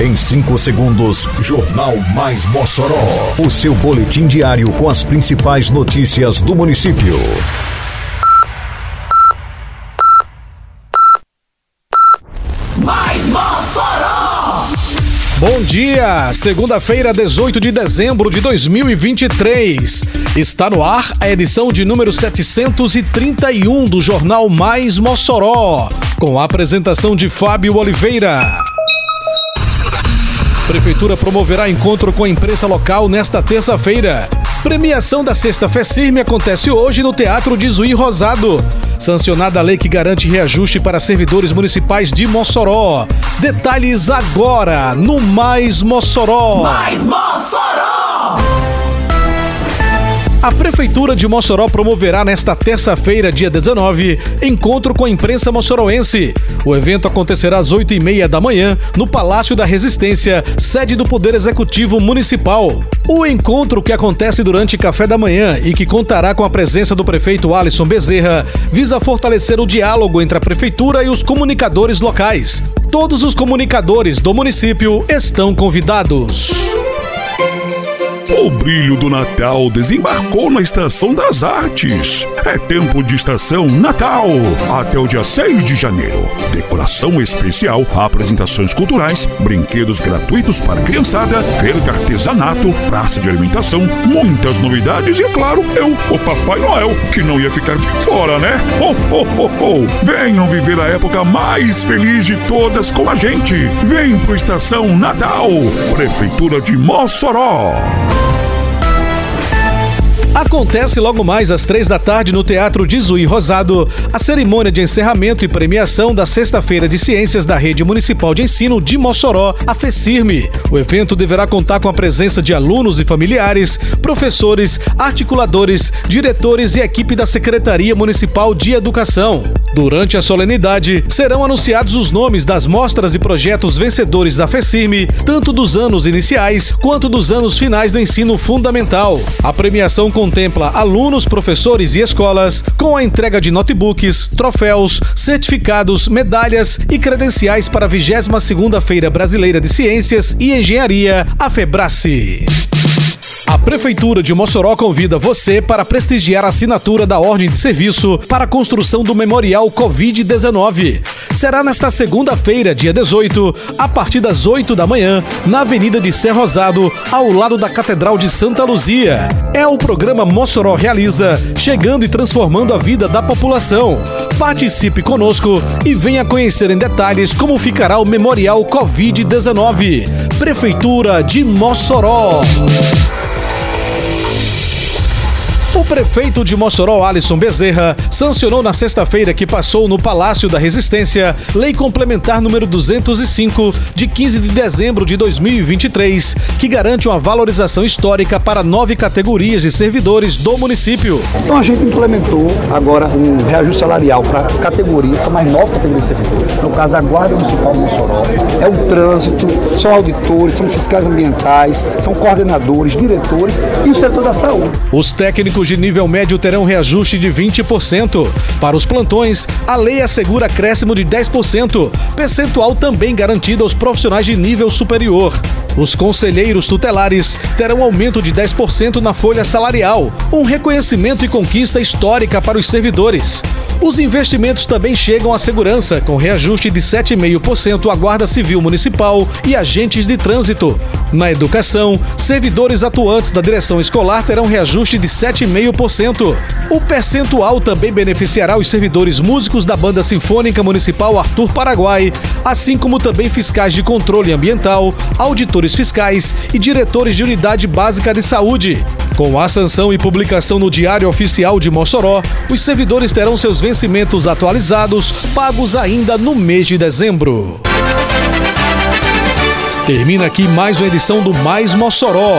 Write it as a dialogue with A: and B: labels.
A: Em 5 segundos, Jornal Mais Mossoró. O seu boletim diário com as principais notícias do município.
B: Mais Mossoró!
C: Bom dia, segunda-feira, 18 de dezembro de 2023. Está no ar a edição de número 731 do Jornal Mais Mossoró, com a apresentação de Fábio Oliveira. Prefeitura promoverá encontro com a imprensa local nesta terça-feira. Premiação da Sexta Fecirme acontece hoje no Teatro de Zuí Rosado. Sancionada a lei que garante reajuste para servidores municipais de Mossoró. Detalhes agora no Mais Mossoró.
B: Mais Mossoró!
C: A Prefeitura de Mossoró promoverá nesta terça-feira, dia 19, encontro com a imprensa moçoroense. O evento acontecerá às 8 e meia da manhã no Palácio da Resistência, sede do Poder Executivo Municipal. O encontro que acontece durante café da manhã e que contará com a presença do prefeito Alisson Bezerra visa fortalecer o diálogo entre a Prefeitura e os comunicadores locais. Todos os comunicadores do município estão convidados.
D: O brilho do Natal desembarcou na Estação das Artes. É tempo de Estação Natal, até o dia 6 de janeiro. Decoração especial, apresentações culturais, brinquedos gratuitos para criançada, feira de artesanato, praça de alimentação, muitas novidades e, é claro, eu, o Papai Noel, que não ia ficar de fora, né? Ho, ho, ho, ho. Venham viver a época mais feliz de todas com a gente. Vem pro Estação Natal, Prefeitura de Mossoró.
C: Acontece logo mais às três da tarde no Teatro de Zuí Rosado a cerimônia de encerramento e premiação da Sexta-feira de Ciências da Rede Municipal de Ensino de Mossoró, a FECIRME. O evento deverá contar com a presença de alunos e familiares, professores, articuladores, diretores e equipe da Secretaria Municipal de Educação. Durante a solenidade, serão anunciados os nomes das mostras e projetos vencedores da FECIRME, tanto dos anos iniciais quanto dos anos finais do ensino fundamental. A premiação contempla alunos, professores e escolas com a entrega de notebooks, troféus, certificados, medalhas e credenciais para a 22ª Feira Brasileira de Ciências e Engenharia, a FEBRACE. A Prefeitura de Mossoró convida você para prestigiar a assinatura da ordem de serviço para a construção do Memorial Covid-19. Será nesta segunda-feira, dia 18, a partir das 8 da manhã, na Avenida de Ser Rosado, ao lado da Catedral de Santa Luzia. É o programa Mossoró Realiza, chegando e transformando a vida da população. Participe conosco e venha conhecer em detalhes como ficará o Memorial Covid-19. Prefeitura de Mossoró. O prefeito de Mossoró, Alisson Bezerra, sancionou na sexta-feira que passou no Palácio da Resistência Lei Complementar número 205, de 15 de dezembro de 2023, que garante uma valorização histórica para nove categorias de servidores do município.
E: Então a gente implementou agora um reajuste salarial para categorias, são mais nove categorias de servidores. No caso da Guarda Municipal de Mossoró, é o trânsito, são auditores, são fiscais ambientais, são coordenadores, diretores e o setor da saúde.
C: Os técnicos de nível médio terão reajuste de 20%. Para os plantões, a lei assegura acréscimo de 10%, percentual também garantido aos profissionais de nível superior. Os conselheiros tutelares terão aumento de 10% na folha salarial, um reconhecimento e conquista histórica para os servidores. Os investimentos também chegam à segurança, com reajuste de 7,5% à Guarda Civil Municipal e agentes de trânsito. Na educação, servidores atuantes da direção escolar terão reajuste de 7,5%. O percentual também beneficiará os servidores músicos da Banda Sinfônica Municipal Arthur Paraguai, assim como também fiscais de controle ambiental, auditores fiscais e diretores de unidade básica de saúde. Com a sanção e publicação no Diário Oficial de Mossoró, os servidores terão seus vencimentos atualizados, pagos ainda no mês de dezembro. Termina aqui mais uma edição do Mais Mossoró,